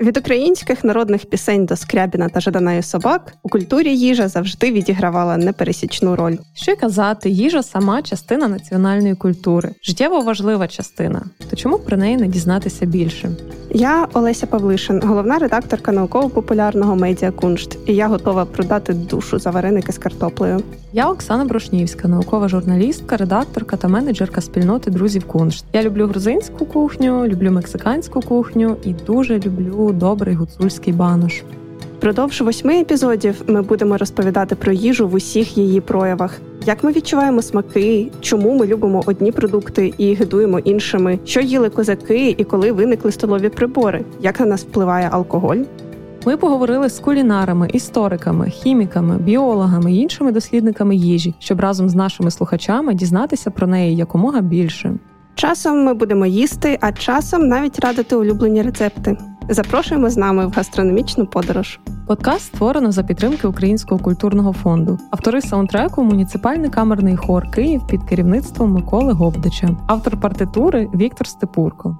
Від українських народних пісень до Скрябіна та Жадана і собак у культурі їжа завжди відігравала непересічну роль. Що й казати, їжа сама частина національної культури, життєво важлива частина. То чому про неї не дізнатися більше? Я Олеся Павлишин, головна редакторка науково-популярного медіа Куншт, і я готова продати душу за вареники з картоплею. Я Оксана Брошнівська, наукова журналістка, редакторка та менеджерка спільноти друзів Куншт. Я люблю грузинську кухню, люблю мексиканську кухню і дуже люблю добрий гуцульський банош. Впродовж восьми епізодів ми будемо розповідати про їжу в усіх її проявах. Як ми відчуваємо смаки, чому ми любимо одні продукти і гидуємо іншими, що їли козаки і коли виникли столові прибори, як на нас впливає алкоголь? Ми поговорили з кулінарами, істориками, хіміками, біологами і іншими дослідниками їжі, щоб разом з нашими слухачами дізнатися про неї якомога більше. Часом ми будемо їсти, а часом навіть радити улюблені рецепти. Запрошуємо з нами в гастрономічну подорож. Подкаст створено за підтримки Українського культурного фонду. Автори саундтреку муніципальний камерний хор Київ під керівництвом Миколи Говдича, автор партитури Віктор Степурко.